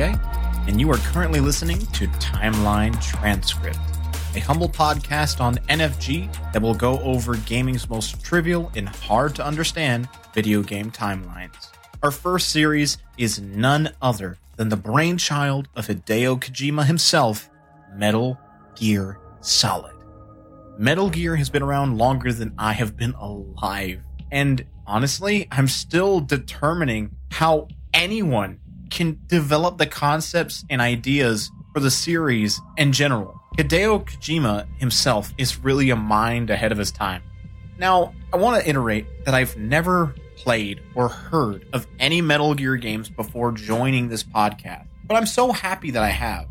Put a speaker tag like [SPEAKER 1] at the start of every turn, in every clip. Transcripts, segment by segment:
[SPEAKER 1] And you are currently listening to Timeline Transcript, a humble podcast on NFG that will go over gaming's most trivial and hard to understand video game timelines. Our first series is none other than the brainchild of Hideo Kojima himself, Metal Gear Solid. Metal Gear has been around longer than I have been alive. And honestly, I'm still determining how anyone can develop the concepts and ideas for the series in general. Hideo Kojima himself is really a mind ahead of his time. Now, I want to iterate that I've never played or heard of any Metal Gear games before joining this podcast, but I'm so happy that I have.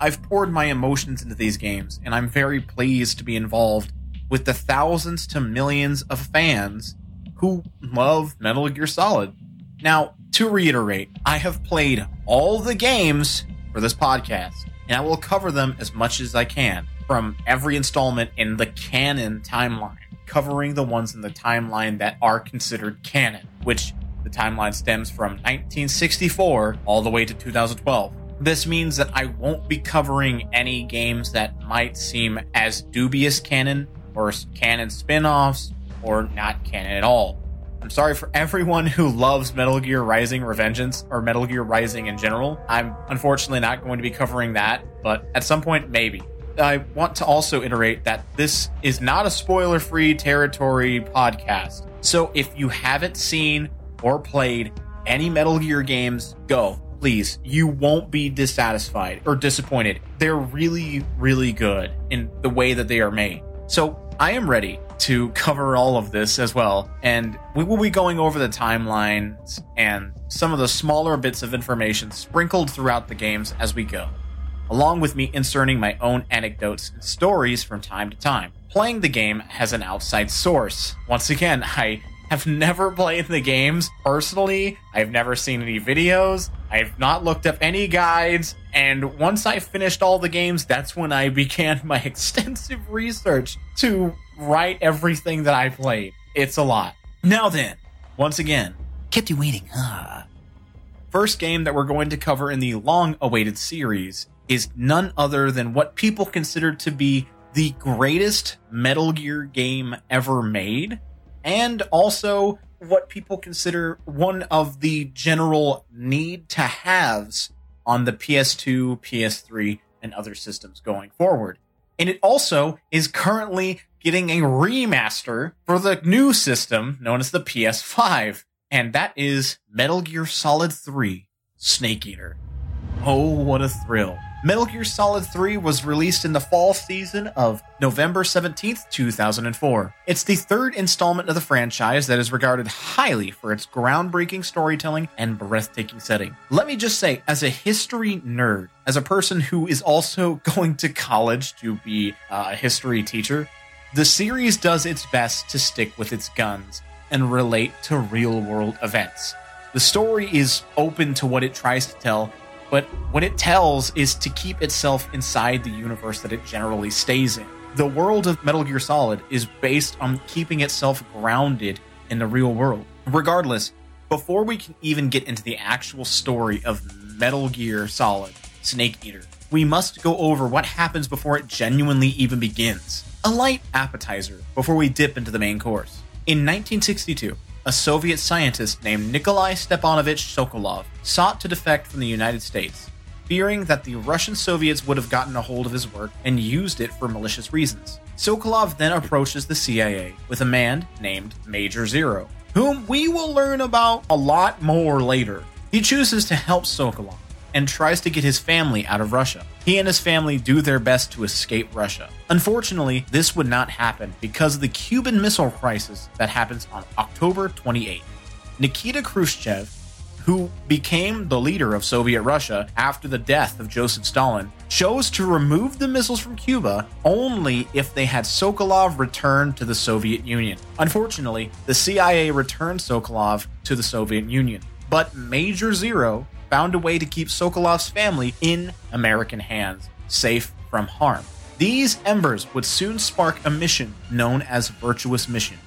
[SPEAKER 1] I've poured my emotions into these games, and I'm very pleased to be involved with the thousands to millions of fans who love Metal Gear Solid. Now, to reiterate, I have played all the games for this podcast, and I will cover them as much as I can from every installment in the canon timeline, covering the ones in the timeline that are considered canon, which the timeline stems from 1964 all the way to 2012. This means that I won't be covering any games that might seem as dubious canon or canon spin offs or not canon at all. I'm sorry for everyone who loves Metal Gear Rising Revengeance or Metal Gear Rising in general. I'm unfortunately not going to be covering that, but at some point, maybe. I want to also iterate that this is not a spoiler free territory podcast. So if you haven't seen or played any Metal Gear games, go please, you won't be dissatisfied or disappointed. They're really, really good in the way that they are made. So I am ready to cover all of this as well. And we will be going over the timelines and some of the smaller bits of information sprinkled throughout the games as we go, along with me inserting my own anecdotes and stories from time to time. Playing the game has an outside source. Once again, I have never played the games personally. I've never seen any videos. I've not looked up any guides. And once I finished all the games, that's when I began my extensive research to write everything that I played. It's a lot. Now then, once again, kept you waiting, huh? First game that we're going to cover in the long awaited series is none other than what people consider to be the greatest Metal Gear game ever made and also what people consider one of the general need to haves on the PS2, PS3, and other systems going forward. And it also is currently getting a remaster for the new system known as the PS5, and that is Metal Gear Solid 3 Snake Eater. Oh, what a thrill! Metal Gear Solid 3 was released in the fall season of November 17, 2004. It's the third installment of the franchise that is regarded highly for its groundbreaking storytelling and breathtaking setting. Let me just say, as a history nerd, as a person who is also going to college to be uh, a history teacher, the series does its best to stick with its guns and relate to real world events. The story is open to what it tries to tell but what it tells is to keep itself inside the universe that it generally stays in. The world of Metal Gear Solid is based on keeping itself grounded in the real world. Regardless, before we can even get into the actual story of Metal Gear Solid Snake Eater, we must go over what happens before it genuinely even begins. A light appetizer before we dip into the main course. In 1962, a Soviet scientist named Nikolai Stepanovich Sokolov sought to defect from the United States, fearing that the Russian Soviets would have gotten a hold of his work and used it for malicious reasons. Sokolov then approaches the CIA with a man named Major Zero, whom we will learn about a lot more later. He chooses to help Sokolov and tries to get his family out of Russia. He and his family do their best to escape Russia. Unfortunately, this would not happen because of the Cuban Missile Crisis that happens on October 28. Nikita Khrushchev, who became the leader of Soviet Russia after the death of Joseph Stalin, chose to remove the missiles from Cuba only if they had Sokolov returned to the Soviet Union. Unfortunately, the CIA returned Sokolov to the Soviet Union, but Major Zero found a way to keep Sokolov's family in American hands, safe from harm. These embers would soon spark a mission known as Virtuous Mission,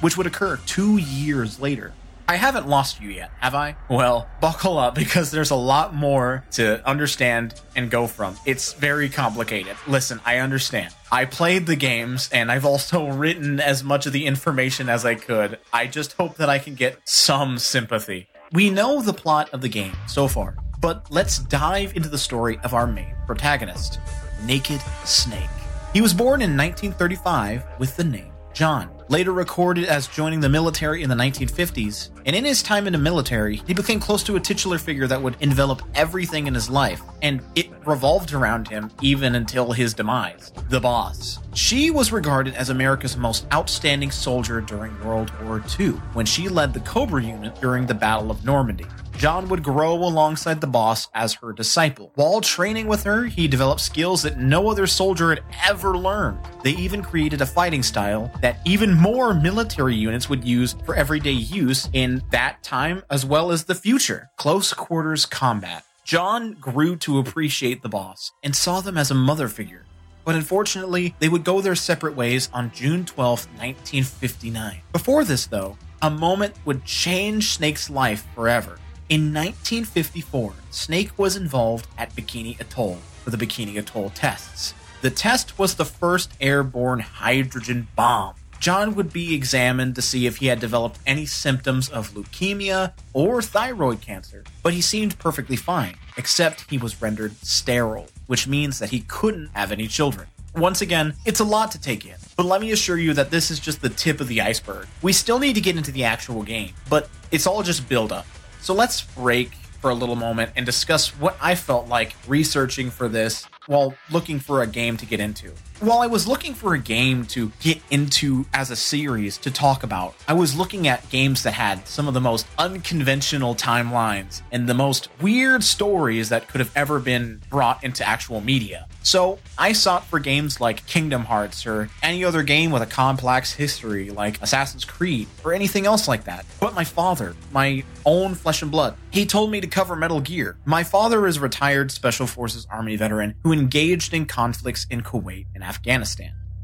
[SPEAKER 1] which would occur two years later. I haven't lost you yet, have I? Well, buckle up because there's a lot more to understand and go from. It's very complicated. Listen, I understand. I played the games and I've also written as much of the information as I could. I just hope that I can get some sympathy. We know the plot of the game so far, but let's dive into the story of our main protagonist, Naked Snake. He was born in 1935 with the name John, later recorded as joining the military in the 1950s, and in his time in the military, he became close to a titular figure that would envelop everything in his life, and it revolved around him even until his demise the boss. She was regarded as America's most outstanding soldier during World War II when she led the Cobra unit during the Battle of Normandy. John would grow alongside the boss as her disciple. While training with her, he developed skills that no other soldier had ever learned. They even created a fighting style that even more military units would use for everyday use in that time as well as the future close quarters combat. John grew to appreciate the boss and saw them as a mother figure. But unfortunately, they would go their separate ways on June 12, 1959. Before this, though, a moment would change Snake's life forever. In 1954, Snake was involved at Bikini Atoll for the Bikini Atoll tests. The test was the first airborne hydrogen bomb. John would be examined to see if he had developed any symptoms of leukemia or thyroid cancer, but he seemed perfectly fine, except he was rendered sterile, which means that he couldn't have any children. Once again, it's a lot to take in, but let me assure you that this is just the tip of the iceberg. We still need to get into the actual game, but it's all just build up. So let's break for a little moment and discuss what I felt like researching for this while looking for a game to get into. While I was looking for a game to get into as a series to talk about, I was looking at games that had some of the most unconventional timelines and the most weird stories that could have ever been brought into actual media. So I sought for games like Kingdom Hearts or any other game with a complex history like Assassin's Creed or anything else like that. But my father, my own flesh and blood, he told me to cover Metal Gear. My father is a retired Special Forces Army veteran who engaged in conflicts in Kuwait and Afghanistan.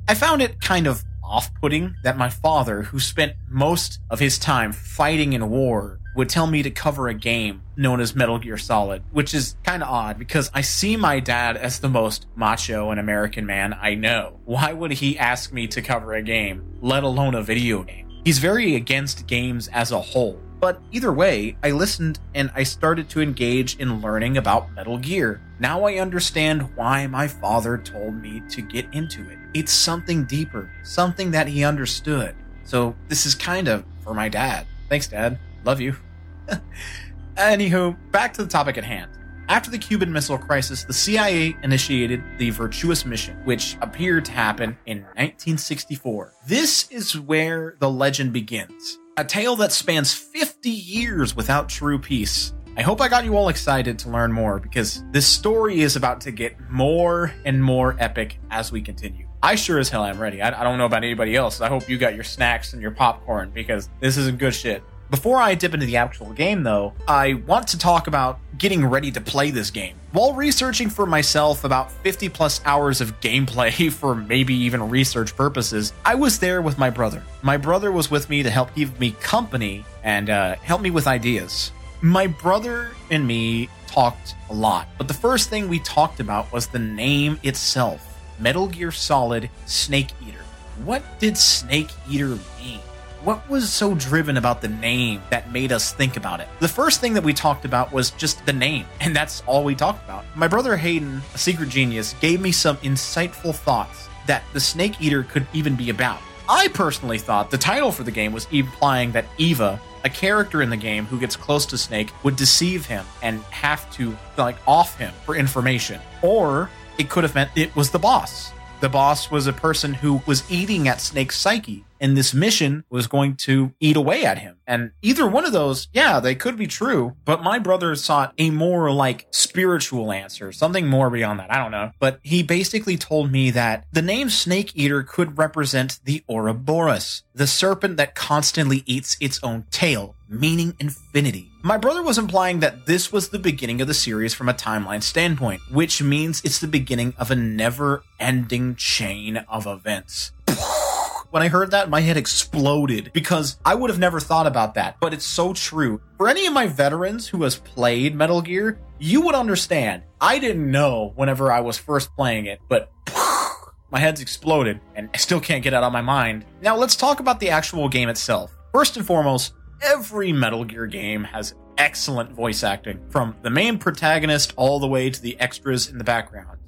[SPEAKER 1] I found it kind of off putting that my father, who spent most of his time fighting in war, would tell me to cover a game known as Metal Gear Solid, which is kind of odd because I see my dad as the most macho and American man I know. Why would he ask me to cover a game, let alone a video game? He's very against games as a whole. But either way, I listened and I started to engage in learning about Metal Gear. Now I understand why my father told me to get into it. It's something deeper, something that he understood. So this is kind of for my dad. Thanks, Dad. Love you. Anywho, back to the topic at hand. After the Cuban Missile Crisis, the CIA initiated the Virtuous Mission, which appeared to happen in 1964. This is where the legend begins. A tale that spans 50 years without true peace. I hope I got you all excited to learn more because this story is about to get more and more epic as we continue. I sure as hell am ready. I, I don't know about anybody else. I hope you got your snacks and your popcorn because this is good shit. Before I dip into the actual game, though, I want to talk about getting ready to play this game. While researching for myself about 50 plus hours of gameplay for maybe even research purposes, I was there with my brother. My brother was with me to help give me company and uh, help me with ideas. My brother and me talked a lot, but the first thing we talked about was the name itself Metal Gear Solid Snake Eater. What did Snake Eater mean? What was so driven about the name that made us think about it? The first thing that we talked about was just the name, and that's all we talked about. My brother Hayden, a secret genius, gave me some insightful thoughts that the Snake Eater could even be about. I personally thought the title for the game was implying that Eva, a character in the game who gets close to Snake, would deceive him and have to, like, off him for information. Or it could have meant it was the boss. The boss was a person who was eating at Snake's psyche and this mission was going to eat away at him. And either one of those, yeah, they could be true, but my brother sought a more like spiritual answer, something more beyond that. I don't know. But he basically told me that the name Snake Eater could represent the Ouroboros, the serpent that constantly eats its own tail, meaning infinity. My brother was implying that this was the beginning of the series from a timeline standpoint, which means it's the beginning of a never ending chain of events. When I heard that, my head exploded because I would have never thought about that. But it's so true. For any of my veterans who has played Metal Gear, you would understand. I didn't know whenever I was first playing it, but my head's exploded and I still can't get out of my mind. Now let's talk about the actual game itself. First and foremost, every Metal Gear game has excellent voice acting, from the main protagonist all the way to the extras in the background.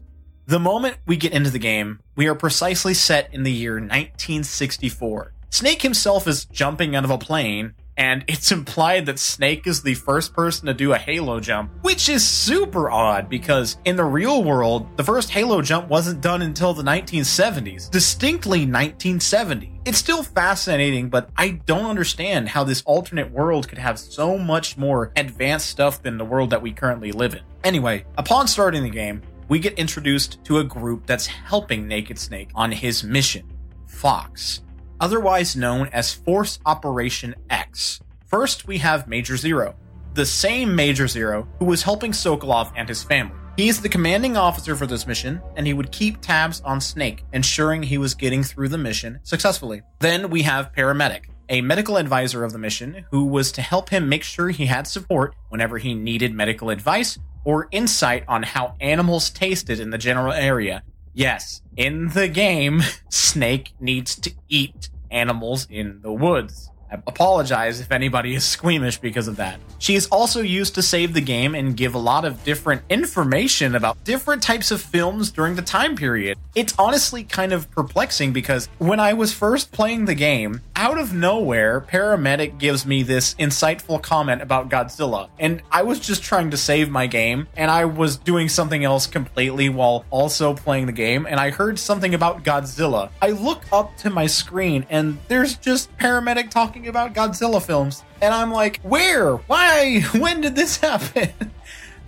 [SPEAKER 1] The moment we get into the game, we are precisely set in the year 1964. Snake himself is jumping out of a plane, and it's implied that Snake is the first person to do a Halo jump, which is super odd because in the real world, the first Halo jump wasn't done until the 1970s, distinctly 1970. It's still fascinating, but I don't understand how this alternate world could have so much more advanced stuff than the world that we currently live in. Anyway, upon starting the game, we get introduced to a group that's helping Naked Snake on his mission Fox otherwise known as Force Operation X. First, we have Major Zero, the same Major Zero who was helping Sokolov and his family. He is the commanding officer for this mission, and he would keep tabs on Snake, ensuring he was getting through the mission successfully. Then we have Paramedic, a medical advisor of the mission who was to help him make sure he had support whenever he needed medical advice or insight on how animals tasted in the general area Yes, in the game, Snake needs to eat animals in the woods. I apologize if anybody is squeamish because of that. She is also used to save the game and give a lot of different information about different types of films during the time period. It's honestly kind of perplexing because when I was first playing the game, out of nowhere, Paramedic gives me this insightful comment about Godzilla. And I was just trying to save my game and I was doing something else completely while also playing the game. And I heard something about Godzilla. I look up to my screen and there's just Paramedic talking talking about Godzilla films. And I'm like, where? Why? When did this happen?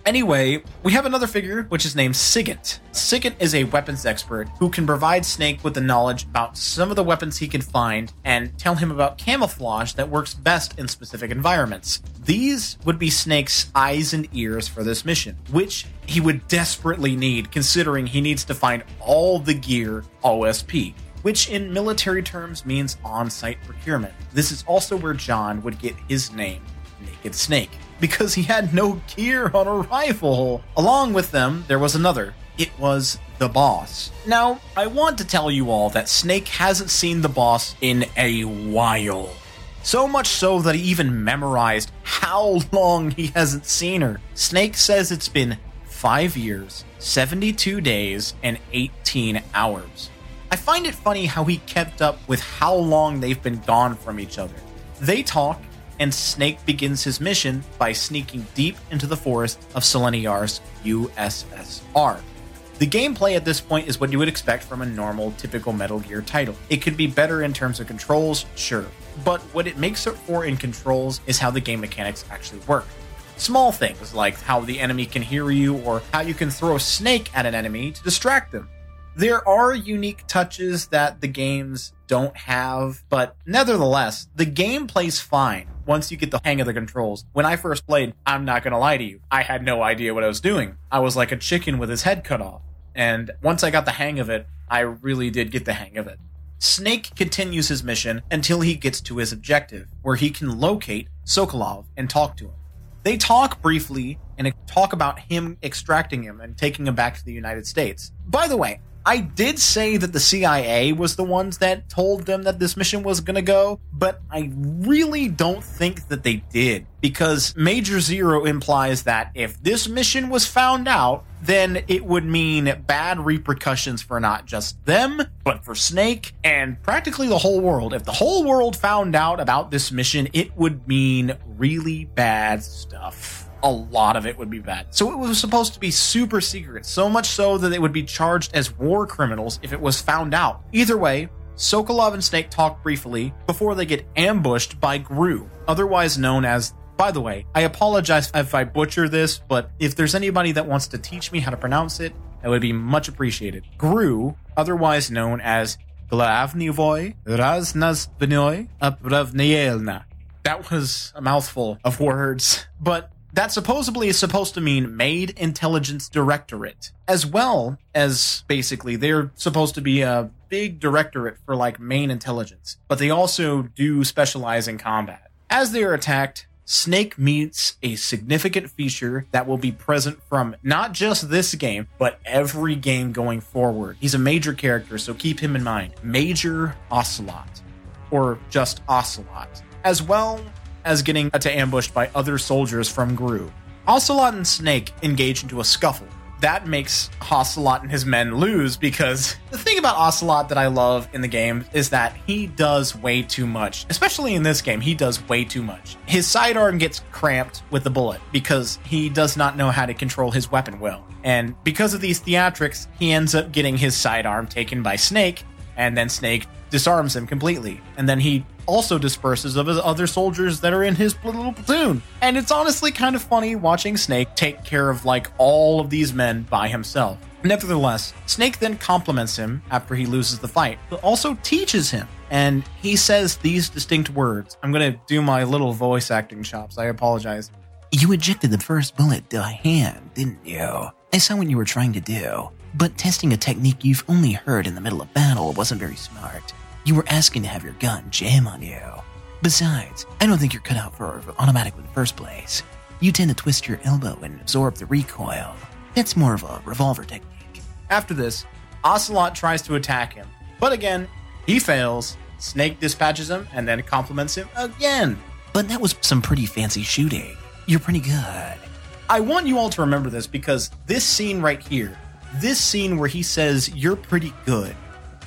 [SPEAKER 1] Anyway, we have another figure which is named Sigint. Sigint is a weapons expert who can provide Snake with the knowledge about some of the weapons he can find and tell him about camouflage that works best in specific environments. These would be Snake's eyes and ears for this mission, which he would desperately need considering he needs to find all the gear OSP which in military terms means on site procurement. This is also where John would get his name, Naked Snake, because he had no gear on arrival. Along with them, there was another. It was the boss. Now, I want to tell you all that Snake hasn't seen the boss in a while. So much so that he even memorized how long he hasn't seen her. Snake says it's been 5 years, 72 days, and 18 hours. I find it funny how he kept up with how long they've been gone from each other. They talk, and Snake begins his mission by sneaking deep into the forest of Tselinoyarsk USSR. The gameplay at this point is what you would expect from a normal, typical Metal Gear title. It could be better in terms of controls, sure, but what it makes up for in controls is how the game mechanics actually work. Small things like how the enemy can hear you or how you can throw a snake at an enemy to distract them. There are unique touches that the games don't have, but nevertheless, the game plays fine once you get the hang of the controls. When I first played, I'm not gonna lie to you, I had no idea what I was doing. I was like a chicken with his head cut off. And once I got the hang of it, I really did get the hang of it. Snake continues his mission until he gets to his objective, where he can locate Sokolov and talk to him. They talk briefly and talk about him extracting him and taking him back to the United States. By the way, I did say that the CIA was the ones that told them that this mission was going to go, but I really don't think that they did because Major Zero implies that if this mission was found out, then it would mean bad repercussions for not just them, but for Snake and practically the whole world. If the whole world found out about this mission, it would mean really bad stuff a lot of it would be bad. So it was supposed to be super secret, so much so that they would be charged as war criminals if it was found out. Either way, Sokolov and Snake talk briefly before they get ambushed by Gru, otherwise known as by the way, I apologize if I butcher this, but if there's anybody that wants to teach me how to pronounce it, that would be much appreciated. Gru, otherwise known as Glavnivoy Raznazbenoy Apravnielna. That was a mouthful of words, but that supposedly is supposed to mean Main Intelligence Directorate, as well as basically they're supposed to be a big directorate for like main intelligence, but they also do specialize in combat. As they are attacked, Snake meets a significant feature that will be present from not just this game, but every game going forward. He's a major character, so keep him in mind. Major Ocelot, or just Ocelot, as well as getting to ambushed by other soldiers from Gru. Ocelot and Snake engage into a scuffle, that makes Ocelot and his men lose because the thing about Ocelot that I love in the game is that he does way too much. Especially in this game, he does way too much. His sidearm gets cramped with the bullet because he does not know how to control his weapon well. And because of these theatrics, he ends up getting his sidearm taken by Snake, and then Snake disarms him completely. And then he also disperses of his other soldiers that are in his little platoon. And it's honestly kind of funny watching Snake take care of like all of these men by himself. Nevertheless, Snake then compliments him after he loses the fight, but also teaches him. And he says these distinct words. I'm going to do my little voice acting chops. I apologize.
[SPEAKER 2] You ejected the first bullet to a hand, didn't you? I saw what you were trying to do. But testing a technique you've only heard in the middle of battle wasn't very smart. You were asking to have your gun jam on you. Besides, I don't think you're cut out for automatic in the first place. You tend to twist your elbow and absorb the recoil. That's more of a revolver technique.
[SPEAKER 1] After this, Ocelot tries to attack him, but again, he fails. Snake dispatches him and then compliments him again.
[SPEAKER 2] But that was some pretty fancy shooting. You're pretty good.
[SPEAKER 1] I want you all to remember this because this scene right here, this scene where he says, You're pretty good,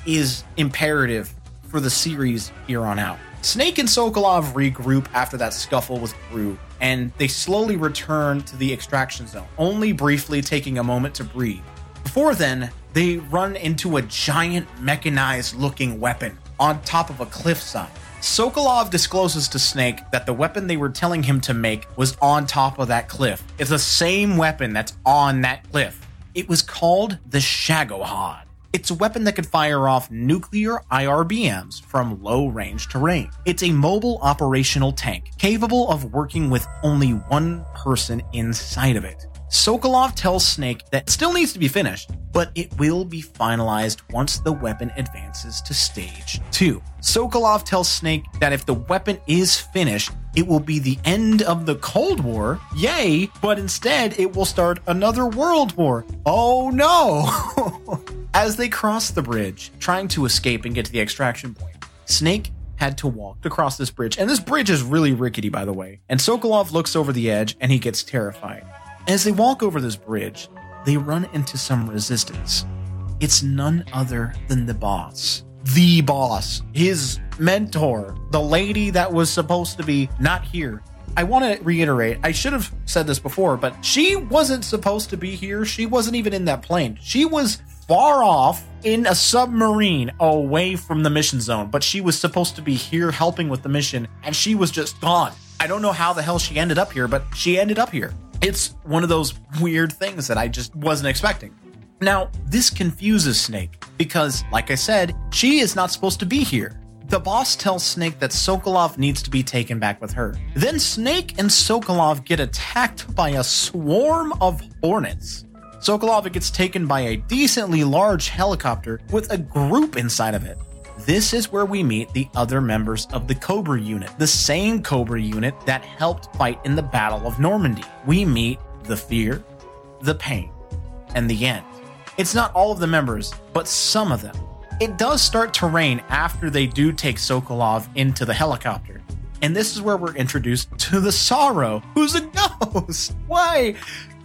[SPEAKER 1] is imperative for the series here on out. Snake and Sokolov regroup after that scuffle with Gru, and they slowly return to the extraction zone, only briefly taking a moment to breathe. Before then, they run into a giant mechanized looking weapon on top of a cliffside. Sokolov discloses to Snake that the weapon they were telling him to make was on top of that cliff. It's the same weapon that's on that cliff. It was called the Shagohod. It's a weapon that could fire off nuclear IRBMs from low range terrain. It's a mobile operational tank capable of working with only one person inside of it. Sokolov tells Snake that it still needs to be finished, but it will be finalized once the weapon advances to stage 2. Sokolov tells Snake that if the weapon is finished, it will be the end of the Cold War, yay, but instead it will start another world war. Oh no! As they cross the bridge, trying to escape and get to the extraction point, Snake had to walk across this bridge. And this bridge is really rickety, by the way. And Sokolov looks over the edge and he gets terrified. As they walk over this bridge, they run into some resistance. It's none other than the boss. The boss, his mentor, the lady that was supposed to be not here. I want to reiterate, I should have said this before, but she wasn't supposed to be here. She wasn't even in that plane. She was far off in a submarine away from the mission zone, but she was supposed to be here helping with the mission, and she was just gone. I don't know how the hell she ended up here, but she ended up here. It's one of those weird things that I just wasn't expecting. Now, this confuses Snake because, like I said, she is not supposed to be here. The boss tells Snake that Sokolov needs to be taken back with her. Then Snake and Sokolov get attacked by a swarm of hornets. Sokolov gets taken by a decently large helicopter with a group inside of it. This is where we meet the other members of the Cobra unit, the same Cobra unit that helped fight in the Battle of Normandy. We meet the fear, the pain, and the end. It's not all of the members, but some of them. It does start to rain after they do take Sokolov into the helicopter. And this is where we're introduced to the Sorrow, who's a ghost. Why?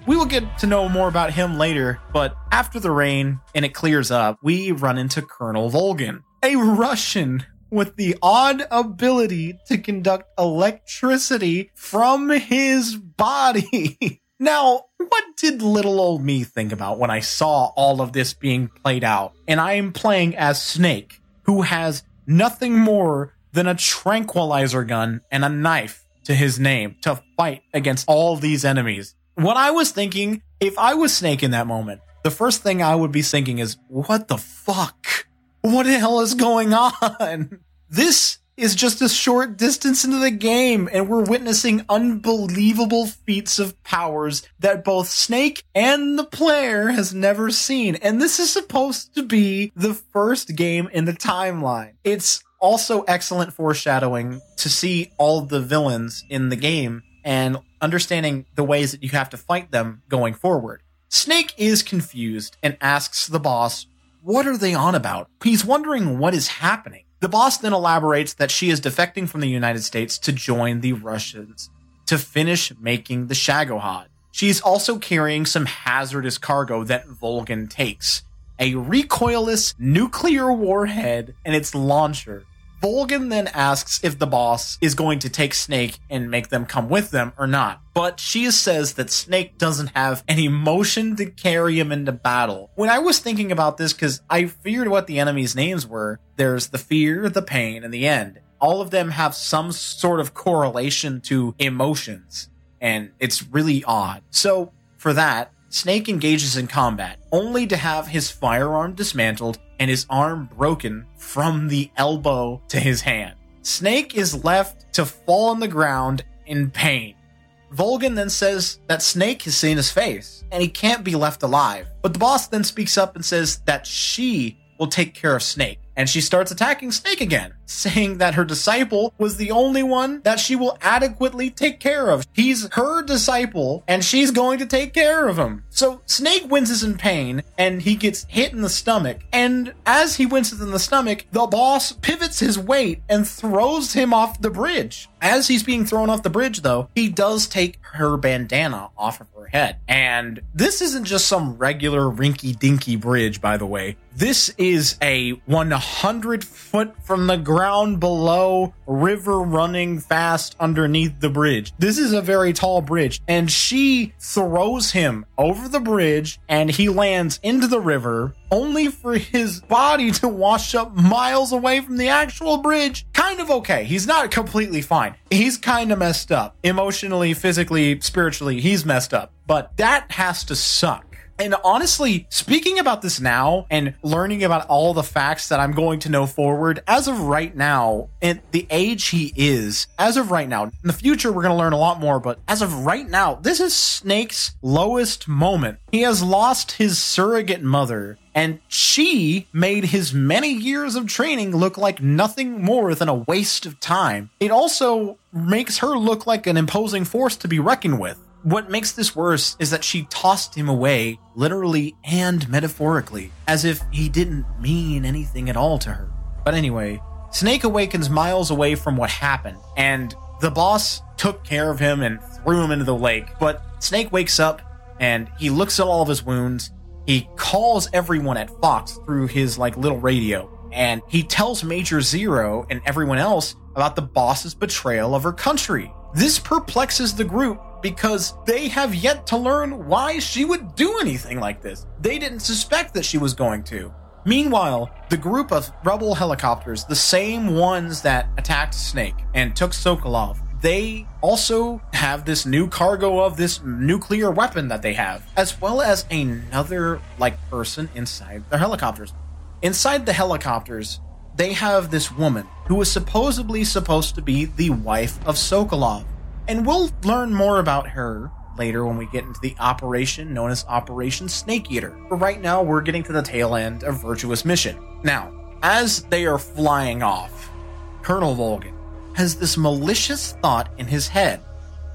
[SPEAKER 1] We will get to know more about him later, but after the rain and it clears up, we run into Colonel Volgin, a Russian with the odd ability to conduct electricity from his body. now, what did little old me think about when I saw all of this being played out? And I am playing as Snake, who has nothing more than a tranquilizer gun and a knife to his name to fight against all these enemies. What I was thinking, if I was Snake in that moment, the first thing I would be thinking is, what the fuck? What the hell is going on? This is just a short distance into the game, and we're witnessing unbelievable feats of powers that both Snake and the player has never seen. And this is supposed to be the first game in the timeline. It's also excellent foreshadowing to see all the villains in the game and understanding the ways that you have to fight them going forward. Snake is confused and asks the boss, What are they on about? He's wondering what is happening. The boss then elaborates that she is defecting from the United States to join the Russians to finish making the Shagohod. She's also carrying some hazardous cargo that Volgin takes a recoilless nuclear warhead and its launcher. Volgin then asks if the boss is going to take Snake and make them come with them or not. But she says that Snake doesn't have any motion to carry him into battle. When I was thinking about this, because I feared what the enemies' names were, there's the fear, the pain, and the end. All of them have some sort of correlation to emotions, and it's really odd. So, for that, Snake engages in combat, only to have his firearm dismantled and his arm broken from the elbow to his hand. Snake is left to fall on the ground in pain. Volgin then says that Snake has seen his face and he can't be left alive. But the boss then speaks up and says that she will take care of Snake and she starts attacking Snake again, saying that her disciple was the only one that she will adequately take care of. He's her disciple, and she's going to take care of him. So Snake winces in pain, and he gets hit in the stomach. And as he winces in the stomach, the boss pivots his weight and throws him off the bridge. As he's being thrown off the bridge, though, he does take her bandana off of her head. And this isn't just some regular rinky dinky bridge, by the way. This is a 100 foot from the ground below, river running fast underneath the bridge. This is a very tall bridge, and she throws him over the bridge, and he lands into the river, only for his body to wash up miles away from the actual bridge. Kind of okay. He's not completely fine. He's kind of messed up. Emotionally, physically, spiritually, he's messed up. But that has to suck. And honestly, speaking about this now and learning about all the facts that I'm going to know forward, as of right now, at the age he is, as of right now, in the future, we're going to learn a lot more, but as of right now, this is Snake's lowest moment. He has lost his surrogate mother, and she made his many years of training look like nothing more than a waste of time. It also makes her look like an imposing force to be reckoned with. What makes this worse is that she tossed him away, literally and metaphorically, as if he didn't mean anything at all to her. But anyway, Snake awakens miles away from what happened, and the boss took care of him and threw him into the lake. But Snake wakes up and he looks at all of his wounds. He calls everyone at Fox through his like little radio, and he tells Major Zero and everyone else about the boss's betrayal of her country. This perplexes the group because they have yet to learn why she would do anything like this. They didn't suspect that she was going to. Meanwhile, the group of rebel helicopters, the same ones that attacked Snake and took Sokolov, they also have this new cargo of this nuclear weapon that they have, as well as another like person inside the helicopters. Inside the helicopters, they have this woman who is supposedly supposed to be the wife of Sokolov. And we'll learn more about her later when we get into the operation known as Operation Snake Eater. But right now, we're getting to the tail end of Virtuous Mission. Now, as they are flying off, Colonel Volgin has this malicious thought in his head,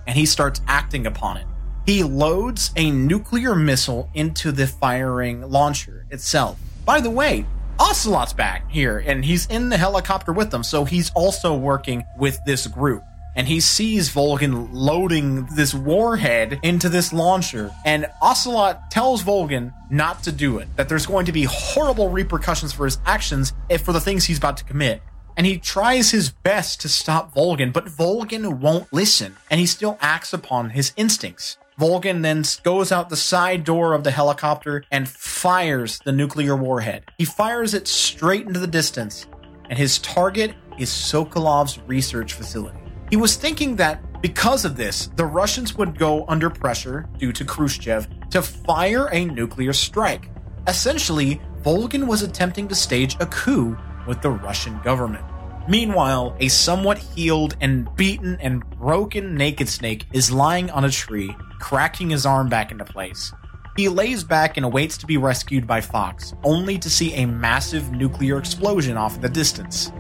[SPEAKER 1] and he starts acting upon it. He loads a nuclear missile into the firing launcher itself. By the way, Ocelot's back here, and he's in the helicopter with them, so he's also working with this group and he sees Volgin loading this warhead into this launcher. And Ocelot tells Volgin not to do it, that there's going to be horrible repercussions for his actions if for the things he's about to commit. And he tries his best to stop Volgin, but Volgin won't listen, and he still acts upon his instincts. Volgin then goes out the side door of the helicopter and fires the nuclear warhead. He fires it straight into the distance, and his target is Sokolov's research facility. He was thinking that because of this, the Russians would go under pressure due to Khrushchev to fire a nuclear strike. Essentially, Volgin was attempting to stage a coup with the Russian government. Meanwhile, a somewhat healed and beaten and broken naked snake is lying on a tree, cracking his arm back into place. He lays back and awaits to be rescued by Fox, only to see a massive nuclear explosion off in the distance.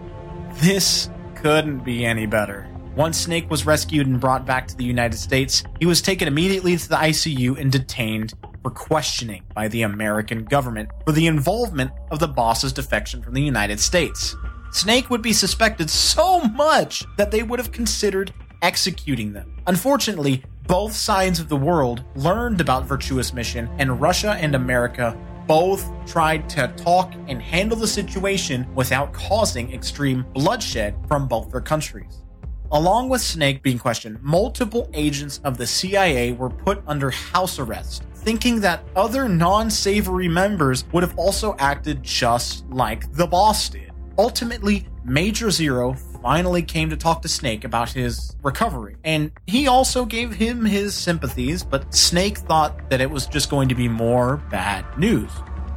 [SPEAKER 1] This couldn't be any better. Once Snake was rescued and brought back to the United States, he was taken immediately to the ICU and detained for questioning by the American government for the involvement of the boss's defection from the United States. Snake would be suspected so much that they would have considered executing them. Unfortunately, both sides of the world learned about Virtuous Mission, and Russia and America both tried to talk and handle the situation without causing extreme bloodshed from both their countries. Along with Snake being questioned, multiple agents of the CIA were put under house arrest, thinking that other non savory members would have also acted just like the boss did. Ultimately, Major Zero finally came to talk to Snake about his recovery, and he also gave him his sympathies, but Snake thought that it was just going to be more bad news.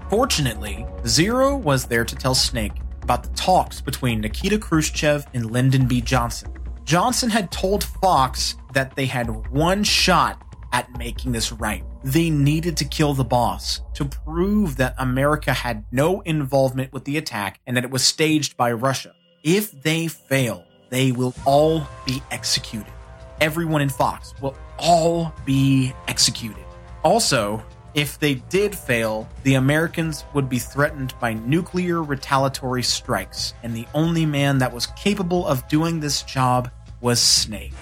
[SPEAKER 1] Fortunately, Zero was there to tell Snake about the talks between Nikita Khrushchev and Lyndon B. Johnson. Johnson had told Fox that they had one shot at making this right. They needed to kill the boss to prove that America had no involvement with the attack and that it was staged by Russia. If they fail, they will all be executed. Everyone in Fox will all be executed. Also, if they did fail, the Americans would be threatened by nuclear retaliatory strikes, and the only man that was capable of doing this job was Snake.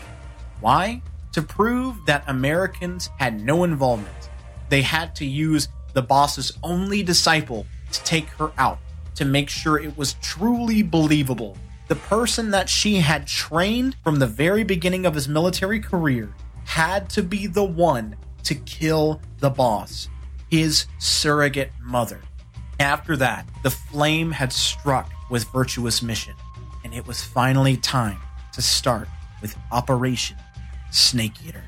[SPEAKER 1] Why? To prove that Americans had no involvement, they had to use the boss's only disciple to take her out to make sure it was truly believable. The person that she had trained from the very beginning of his military career had to be the one to kill the boss, his surrogate mother. After that, the flame had struck with Virtuous Mission, and it was finally time to start with Operation Snake Eater.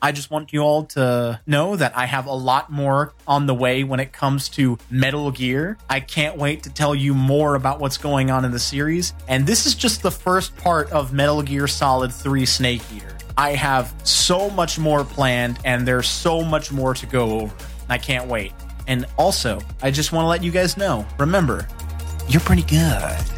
[SPEAKER 1] I just want you all to know that I have a lot more on the way when it comes to Metal Gear. I can't wait to tell you more about what's going on in the series. And this is just the first part of Metal Gear Solid 3 Snake Eater. I have so much more planned, and there's so much more to go over. I can't wait. And also, I just want to let you guys know remember,
[SPEAKER 2] You're pretty good.